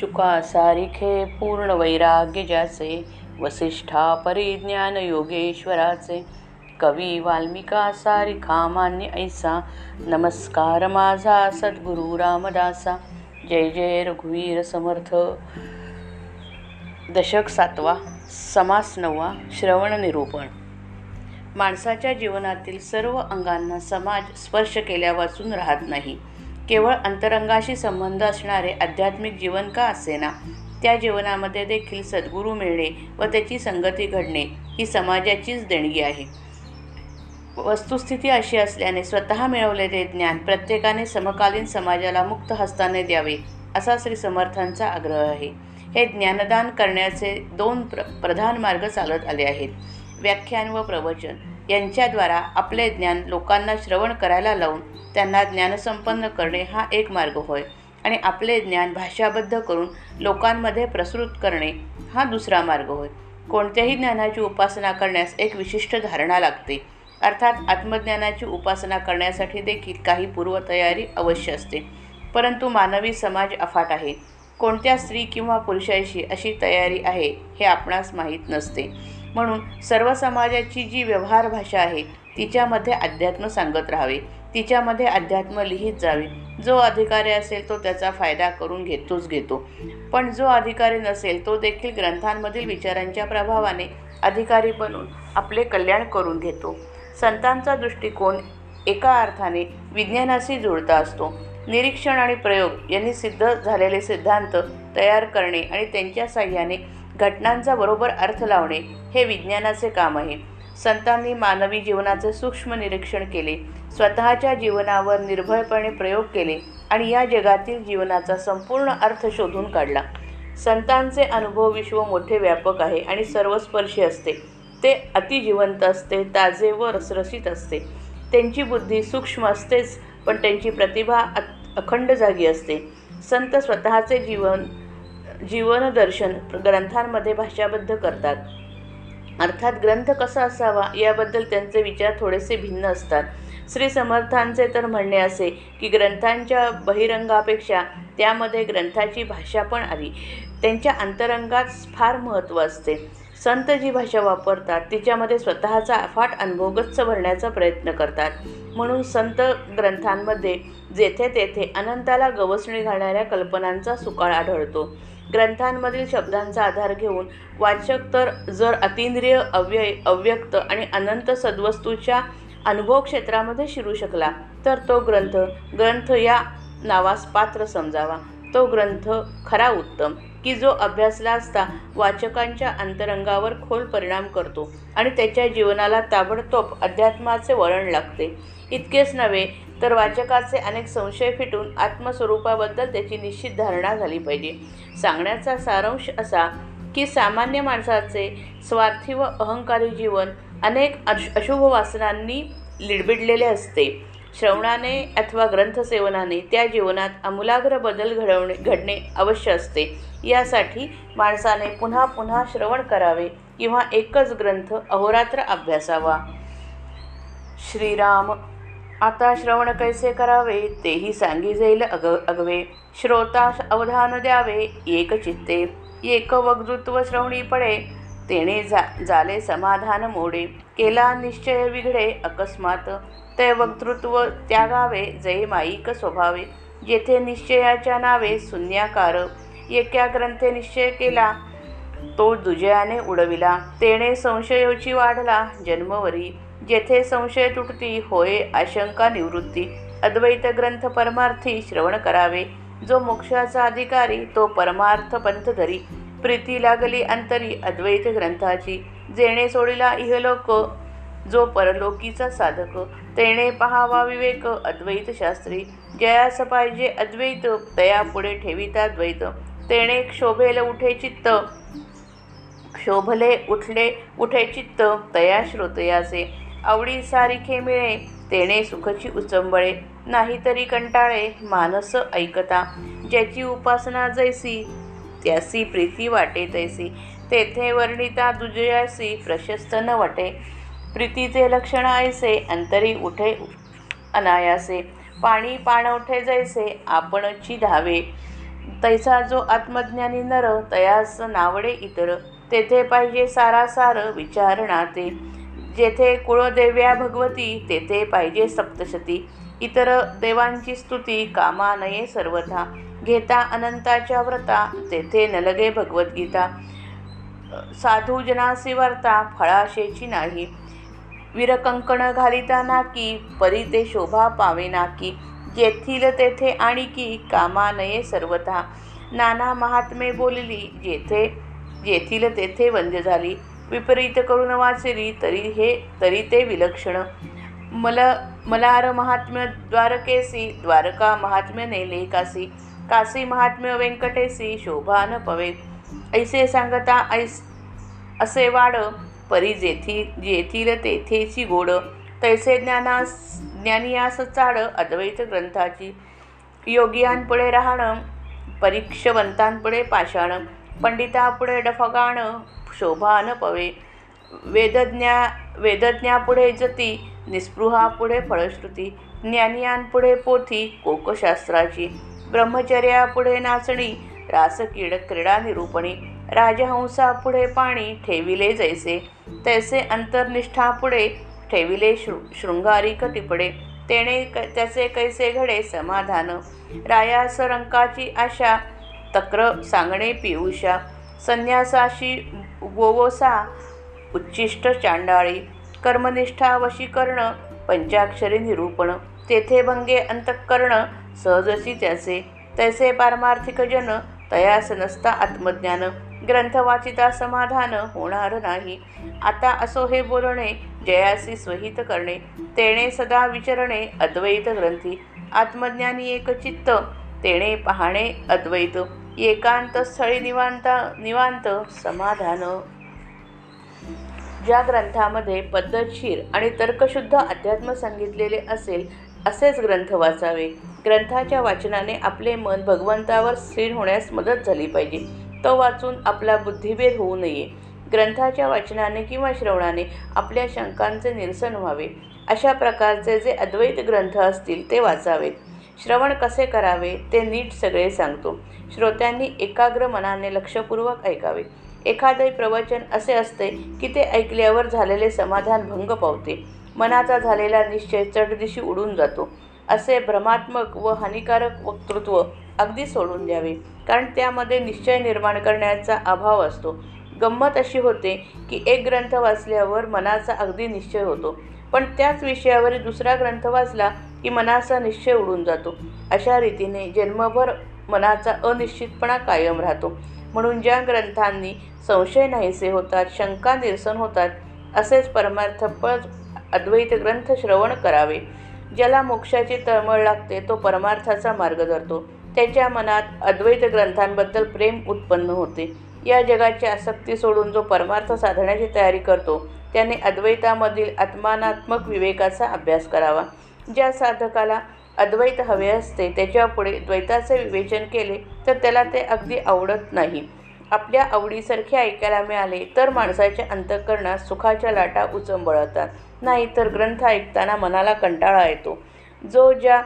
शुका सारिखे पूर्ण वैराग्य ज्याचे वसिष्ठा परिज्ञान योगेश्वराचे कवी वाल्मिका सारिखा मान्य ऐसा नमस्कार माझा सद्गुरू रामदासा जय जय रघुवीर समर्थ. दशक सातवा समास नववा श्रवण निरूपण. माणसाच्या जीवनातील सर्व अंगांना समाज स्पर्श केल्यावाचून राहत नाही. केवळ अंतरंगाशी संबंध असणारे आध्यात्मिक जीवन का असेना? त्या जीवनामध्ये देखील सद्गुरू मिळणे व त्याची संगती घडणे ही समाजाचीच देणगी आहे. वस्तुस्थिती अशी असल्याने स्वतः मिळवलेले ज्ञान प्रत्येकाने समकालीन समाजाला मुक्त हस्ताने द्यावे असा श्री समर्थांचा आग्रह आहे. हे ज्ञानदान करण्याचे दोन प्र प्रधान मार्ग चालत आले आहेत. व्याख्यान व प्रवचन यांच्याद्वारा आपले ज्ञान लोकांना श्रवण करायला लावून त्यांना ज्ञानसंपन्न करणे हा एक मार्ग होय. आणि आपले ज्ञान भाषाबद्ध करून लोकांमध्ये प्रसृत करणे हा दुसरा मार्ग होय. कोणत्याही ज्ञानाची उपासना करण्यास एक विशिष्ट धारणा लागते. अर्थात आत्मज्ञानाची उपासना करण्यासाठी देखील काही पूर्वतयारी अवश्य असते. परंतु मानवी समाज अफाट आहे. कोणत्या स्त्री किंवा पुरुषाशी अशी तयारी आहे हे आपणास माहीत नसते. म्हणून सर्व समाजाची जी व्यवहार भाषा आहे तिच्यामध्ये अध्यात्म सांगत राहावे. तिच्यामध्ये अध्यात्म लिहित जावे. जो अधिकारी असेल तो त्याचा फायदा करून घेतोच घेतो. पण जो अधिकारी नसेल तो देखील ग्रंथांमधील विचारांच्या प्रभावाने अधिकारी बनून आपले कल्याण करून घेतो. संतांचा दृष्टिकोन एका अर्थाने विज्ञानाशी जुळता असतो. निरीक्षण आणि प्रयोग यांनी सिद्ध झालेले सिद्धांत तयार करणे आणि त्यांच्या साह्याने घटनांचा बरोबर अर्थ लावणे हे विज्ञानाचे काम आहे. संतांनी मानवी जीवनाचे सूक्ष्म निरीक्षण केले स्वतःच्या जीवनावर निर्भयपणे प्रयोग केले आणि या जगातील जीवनाचा संपूर्ण अर्थ शोधून काढला. संतांचे अनुभव विश्व मोठे व्यापक आहे आणि सर्वस्पर्शी असते. ते अतिजिवंत असते ताजे व रसरशीत असते. त्यांची बुद्धी सूक्ष्म असतेच पण त्यांची प्रतिभा अखंड जागी असते. संत स्वतःचे जीवन जीवनदर्शन ग्रंथांमध्ये भाषाबद्ध करतात. अर्थात ग्रंथ कसा असावा याबद्दल त्यांचे विचार थोडेसे भिन्न असतात. श्री समर्थांचे तर म्हणणे असे की ग्रंथांच्या बहिरंगापेक्षा त्यामध्ये ग्रंथाची भाषा पण आली. त्यांच्या अंतरंगात फार महत्त्व असते. संत जी भाषा वापरतात तिच्यामध्ये स्वतःचा अफाट अनुभव गच्च भरण्याचा प्रयत्न करतात. म्हणून संत ग्रंथांमध्ये जेथे तेथे अनंताला गवसणी घालणाऱ्या कल्पनांचा सुकाळ आढळतो. ग्रंथांमधील शब्दांचा आधार घेऊन वाचक तर जर अतिंद्रिय अव्यय अव्यक्त आणि अनंत सद्वस्तूच्या अनुभव क्षेत्रामध्ये शिरू शकला तर तो ग्रंथ ग्रंथ या नावास पात्र समजावा. तो ग्रंथ खरा उत्तम की जो अभ्यासला असता वाचकांच्या अंतरंगावर खोल परिणाम करतो आणि त्याच्या जीवनाला ताबडतोब अध्यात्माचे वळण लागते. इतकेच नव्हे तर वाचकाचे अनेक संशय फिटून आत्मस्वरूपाबद्दल त्याची निश्चित धारणा झाली पाहिजे. सांगण्याचा सारांश असा की सामान्य माणसाचे स्वार्थी व अहंकारी जीवन अनेक अश अशुभ वासनांनी लिडबिडलेले असते. श्रवणाने अथवा ग्रंथसेवनाने त्या जीवनात आमूलाग्र बदल घडवणे घडणे अवश्य असते. यासाठी माणसाने पुन्हा पुन्हा श्रवण करावे किंवा एकच ग्रंथ अहोरात्र अभ्यासावा. श्रीराम आता श्रवण कैसे करावे तेही सांगी जाईल अग अगवे. श्रोता अवधान द्यावे एक चित्ते. एक वक्तृत्व श्रवणी पडे तेने जा झाले समाधान मोडे. केला निश्चय विघडे अकस्मात ते वक्तृत्व त्यागावे जय माईक स्वभावे. जेथे निश्चयाच्या नावे शून्याकार. एका ग्रंथे निश्चय केला तो दुजयाने उडविला. तेने संशयोची वाढला जन्मवरी. जेथे संशय तुटती होय आशंका निवृत्ती अद्वैत ग्रंथ परमार्थी श्रवण करावे. जो मोक्षाचा अधिकारी तो परमार्थ पंथ धरी प्रीती लागली अंतरी अद्वैत ग्रंथाची. जेणे सोडिला इहलोक जो परलोकीचा साधक. तेणे पहावा विवेक अद्वैत शास्त्री. जयास पाहिजे अद्वैत तया पुढे ठेविता द्वैत. तेणे क्षोभेल उठे चित्त. क्षोभले उठले उठे चित्त तया श्रोतयाचे आवडी सारिखे मिळे तेणे सुखची उचंबळे नाहीतरी कंटाळे मानस ऐकता ज्याची उपासना जैसी त्यासी प्रीती वाटे तैसी तेथे वर्णिता दुजयासी प्रशस्त न वाटे प्रीतीचे लक्षण ऐसे अंतरी उठे अनायासे पाणी पाणवठे जैसे आपणची धावे तैसा जो आत्मज्ञानी नर तयास नावडे इतर तेथे पाहिजे सारासार विचारणा ते जेथे कुळदेव्या भगवती तेथे पाहिजे सप्तशती. इतर देवांची स्तुती कामा नये सर्वथा. घेता अनंताच्या व्रता तेथे नलगे भगवद्गीता. साधू जनासी वार्ता फळाशेची नाही. वीरकंकण घालिता नाकी परी ते शोभा पावे नाकी. जेथील तेथे आणिकी कामा नये सर्वथा. नाना महात्मे बोलली जेथे जेथील तेथे वंद्य झाली. विपरीत करून वाचली तरी हे तरी ते विलक्षण. मला मलार महात्म्य द्वारकेसी द्वारका महात्म्य नेले कासी काशी महात्म्य व्यंकटेसी शोभा न पवे. ऐसे सांगता ऐस असे वाड परी जेथी जेथील तेथेची गोड. तैसे ज्ञानास ज्ञानियास चाड अद्वैत ग्रंथाची योगियांपुढे राहणं परीक्षवंतांपुढे पाषाण. पंडितापुढे डफगाण शोभा न पवे. वेदज्ञा वेदज्ञापुढे जती निस्पृहापुढे फळश्रुती. ज्ञानियांपुढे पोथी कोकशास्त्राची. ब्रह्मचर्यापुढे नाचणी रासकीड क्रीडा निरूपणी. राजहंसापुढे पाणी ठेविले जैसे. तैसे अंतर्निष्ठापुढे ठेविले शृ शृंगारिक टिपडे तेणे क त्याचे कैसे घडे समाधान? रायास रंकाची आशा तक्र सांगणे पियुषा. संन्यासाशी गोवोसा उच्चिष्ट चांडाळी कर्मनिष्ठा वशीकरण पंचाक्षरी निरूपण तेथे भंगे अंतःकरण सहजशी त्याचे तैसे पारमार्थिक जन तयास नसता आत्मज्ञान ग्रंथ वाचिता समाधान होणार नाही. आता असो हे बोलणे जयासी स्वहित करणे तेणे सदा विचरणे अद्वैत ग्रंथी. आत्मज्ञानी एक चित्त तेणे पाहणे अद्वैत. एकांत स्थळी निवांत निवांत समाधान. ज्या ग्रंथामध्ये पद्धतशीर आणि तर्कशुद्ध अध्यात्म सांगितलेले असेल असेच ग्रंथ वाचावे. ग्रंथाच्या वाचनाने आपले मन भगवंतावर स्थिर होण्यास मदत झाली पाहिजे. तो वाचून आपला बुद्धिभेद होऊ नये. ग्रंथाच्या वाचनाने किंवा श्रवणाने आपल्या शंकांचे निरसन व्हावे. अशा प्रकारचे जे अद्वैत ग्रंथ असतील ते वाचावेत. श्रवण कसे करावे ते नीट सगळे सांगतो. श्रोत्यांनी एकाग्र मनाने लक्षपूर्वक ऐकावे. एखादे प्रवचन असे असते की ते ऐकल्यावर झालेले समाधान भंग पावते. मनाचा झालेला निश्चय चढदिशी उडून जातो. असे भ्रमात्मक व हानिकारक वक्तृत्व अगदी सोडून द्यावे. कारण त्यामध्ये निश्चय निर्माण करण्याचा अभाव असतो. गंमत अशी होते की एक ग्रंथ वाचल्यावर मनाचा अगदी निश्चय होतो. पण त्याच विषयावर दुसरा ग्रंथ वाचला की मनाचा निश्चय उडून जातो. अशा रीतीने जन्मभर मनाचा अनिश्चितपणा कायम राहतो. म्हणून ज्या ग्रंथांनी संशय नाहीसे होतात शंका निरसन होतात असेच परमार्थपद अद्वैत ग्रंथ श्रवण करावे. ज्याला मोक्षाची तळमळ लागते तो परमार्थाचा मार्ग धरतो. त्याच्या मनात अद्वैत ग्रंथांबद्दल प्रेम उत्पन्न होते. या जगाची आसक्ती सोडून जो परमार्थ साधण्याची तयारी करतो त्याने अद्वैतामधील आत्मानात्मक विवेकाचा अभ्यास करावा. ज्या साधकाला अद्वैत हवे असते त्याच्यापुढे द्वैताचे विवेचन केले तर त्याला ते अगदी आवडत नाही. आपल्या आवडीसारखे ऐकायला मिळाले तर माणसाच्या अंतःकरणात सुखाच्या लाटा उचंबळतात. नाही तर ग्रंथ ऐकताना मनाला कंटाळा येतो. जो ज्या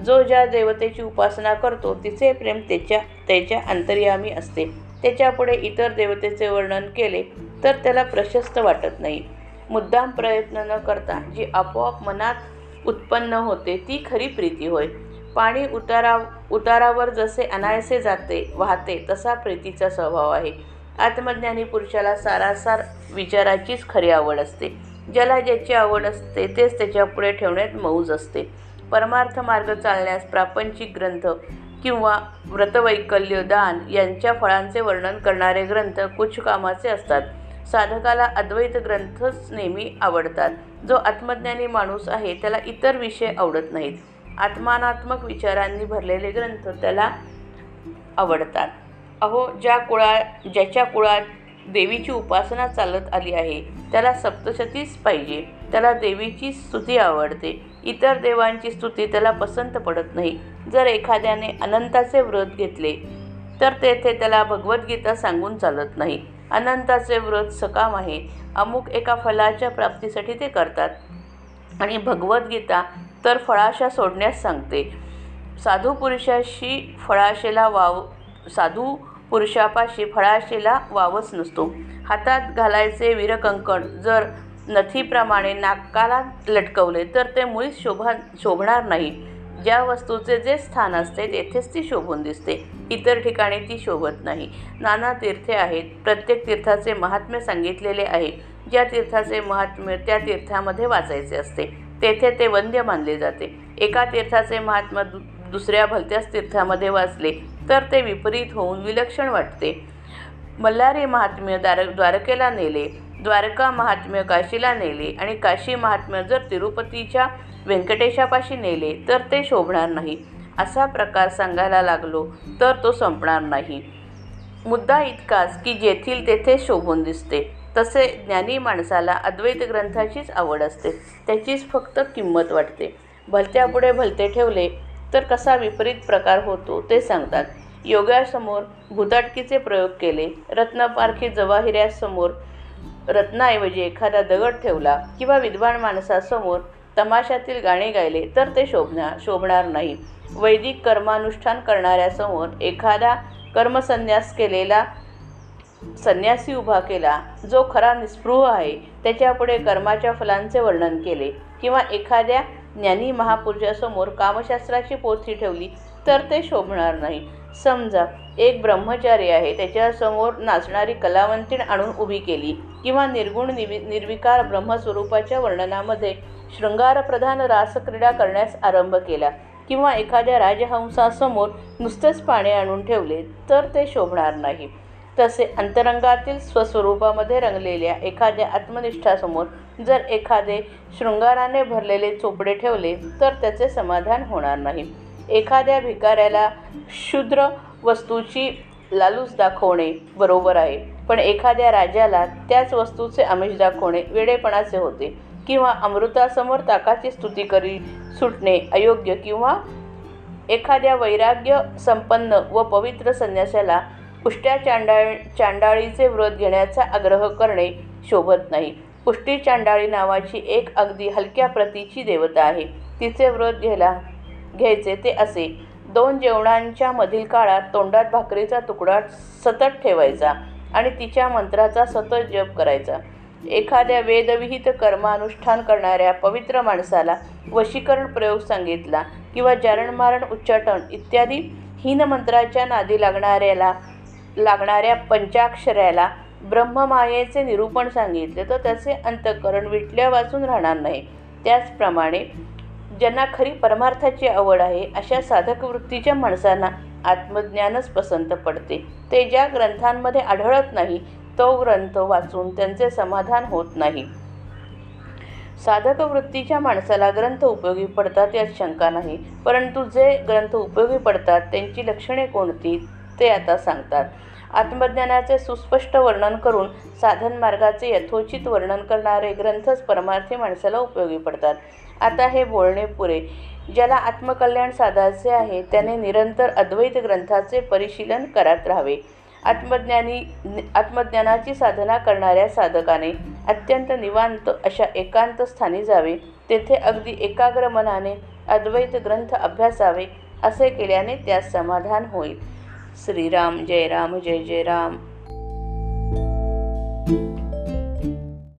जो ज्या देवतेची उपासना करतो तिचे प्रेम त्याच्या त्याच्या अंतर्यामी असते. त्याच्यापुढे इतर देवतेचे वर्णन केले तर त्याला प्रशस्त वाटत नाही. मुद्दाम प्रयत्न न करता जी आपोआप मनात उत्पन्न होते ती खरी प्रीती होय. पाणी उतारा उतारावर जसे अनायसे जाते वाहते तसा प्रीतीचा स्वभाव आहे. आत्मज्ञानी पुरुषाला सारासार विचाराचीच खरी आवड असते. ज्याला ज्याची आवड असते तेच त्याच्यापुढे ठेवण्यात मौज असते. परमार्थ मार्ग चालण्यास प्रापंचिक ग्रंथ किंवा व्रतवैकल्य दान यांच्या फळांचे वर्णन करणारे ग्रंथ कुछ कामाचे असतात. साधकाला अद्वैत ग्रंथच नेहमी आवडतात. जो आत्मज्ञानी माणूस आहे त्याला इतर विषय आवडत नाहीत. आत्मानात्मक विचारांनी भरलेले ग्रंथ त्याला आवडतात. अहो ज्या कुळा ज्याच्या कुळात देवीची उपासना चालत आली आहे त्याला सप्तशतीच पाहिजे. त्याला देवीची स्तुती आवडते. इतर देवांची स्तुती त्याला पसंत पडत नाही. जर एखाद्याने अनंताचे व्रत घेतले तर तेथे त्याला भगवद्गीता सांगून चालत नाही. अनंताचे व्रत सकाम आहे. अमुक एका फलाच्या प्राप्तीसाठी ते करतात. आणि भगवद्गीता तर फळाशा सोडण्यास सांगते. साधू पुरुषाशी फळाशेला वाव साधू पुरुषापाशी फळाशेला वावच नसतो. हातात घालायचे वीरकंकण जर नथीप्रमाणे नाकाला लटकवले तर ते मुळीच शोभा शोभणार नाही. ज्या वस्तूचे जे स्थान असते तेथेच ती शोभून दिसते. इतर ठिकाणी ती शोभत नाही. नाना तीर्थे आहेत. प्रत्येक तीर्थाचे महात्म्य सांगितलेले आहे. ज्या तीर्थाचे महात्म्य त्या तीर्थामध्ये वाचायचे असते. तेथे ते वंद्य मानले जाते. एका तीर्थाचे महात्म्य दु दुसऱ्या भलत्याच तीर्थामध्ये वाचले तर ते विपरीत होऊन विलक्षण वाटते. मल्हारी महात्म्य द्वार द्वारकेला नेले. द्वारका महात्म्य काशीला नेले आणि काशी महात्म्य जर तिरुपतीच्या व्यंकटेशापाशी नेले तर ते शोभणार नाही. असा प्रकार सांगायला लागलो तर तो संपणार नाही. मुद्दा इतकाच की जेथील तेथे शोभून दिसते. तसे ज्ञानी माणसाला अद्वैत ग्रंथाचीच आवड असते. त्याचीच फक्त किंमत वाटते. भलत्यापुढे भलते ठेवले तर कसा विपरीत प्रकार होतो ते सांगतात. योगासमोर भूताटकीचे प्रयोग केले. रत्नपारखी जवाहिऱ्यासमोर रत्नाऐवजी एखादा दगड ठेवला किंवा विद्वान माणसासमोर तमाशातील गाणे गायले तर ते शोभणार शोभणार नाही. वैदिक कर्मानुष्ठान करणाऱ्यासमोर एखादा कर्मसन्यास केलेला संन्यासी उभा केला जो खरा निस्पृह आहे त्याच्यापुढे कर्माच्या फलांचे वर्णन केले किंवा एखाद्या ज्ञानी महापुरुषासमोर कामशास्त्राची पोथी ठेवली तर ते शोभणार नाही. समजा एक ब्रह्मचारी आहे त्याच्यासमोर नाचणारी कलावंतीण आणून उभी केली किंवा निर्गुण निवि निर्विकार ब्रह्मस्वरूपाच्या वर्णनामध्ये शृंगारप्रधान रासक्रीडा करण्यास आरंभ केला. किंवा एखाद्या राजहंसासमोर नुसतेच पाणी आणून ठेवले तर ते शोभणार नाही. तसे अंतरंगातील स्वस्वरूपामध्ये रंगलेल्या एखाद्या आत्मनिष्ठासमोर जर एखादे शृंगाराने भरलेले चोपडे ठेवले तर त्याचे समाधान होणार नाही. एखाद्या भिकाऱ्याला क्षुद्र वस्तूची लालूच दाखवणे बरोबर आहे पण एखाद्या राजाला त्याच वस्तूचे आमिष दाखवणे वेडेपणाचे होते. किंवा अमृतासमोर ताकाची स्तुती करी सुटणे अयोग्य किंवा एखाद्या वैराग्य संपन्न व पवित्र संन्यासाला पुष्ट्या चांडाळ चांडाळीचे व्रत घेण्याचा आग्रह करणे शोभत नाही. पुष्टी चांडाळी नावाची एक अगदी हलक्या प्रतीची देवता आहे. तिचे व्रत घ्यायला घ्यायचे ते असे. दोन जेवणांच्या मधील काळात तोंडात भाकरीचा तुकडा सतत ठेवायचा आणि तिच्या मंत्राचा सतत जप करायचा. एखाद्या वेदविहित कर्मानुष्ठान करणाऱ्या पवित्र माणसाला वशीकरण प्रयोग सांगितला किंवा जारणमारण उच्चाटन इत्यादी हीनमंत्राच्या नादी लागणाऱ्याला लागणाऱ्या पंचाक्षऱ्याला ब्रह्ममायेचे निरूपण सांगितले. तर त्याचे अंतःकरण विटल्या वाचून राहणार नाही. त्याचप्रमाणे ज्यांना खरी परमार्थाची आवड आहे अशा साधक वृत्तीच्या माणसांना आत्मज्ञानच पसंत पडते. ते ज्या ग्रंथांमध्ये आढळत नाही तो ग्रंथ वाचून त्यांचे समाधान होत नाही. साधक वृत्तीच्या माणसाला ग्रंथ उपयोगी पडतात यात शंका नाही परंतु जे ग्रंथ उपयोगी पडतात त्यांची लक्षणे कोणती ते आता सांगतात. आत्मज्ञानाचे सुस्पष्ट वर्णन करून साधन मार्गाचे यथोचित वर्णन करणारे ग्रंथच परमार्थी माणसाला उपयोगी पडतात. आता हे बोलणे पुरे. ज्याला आत्मकल्याण साधायचे आहे त्याने निरंतर अद्वैत ग्रंथाचे परिशीलन करत राहावे. आत्मज्ञानी आत्मज्ञानाची साधना करणाऱ्या साधकाने अत्यंत निवांत अशा एकांत स्थानी जावे. तेथे अगदी एकाग्र मनाने अद्वैत ग्रंथ अभ्यासावे असे केल्याने त्यास समाधान होईल. श्रीराम जय राम जय जय राम.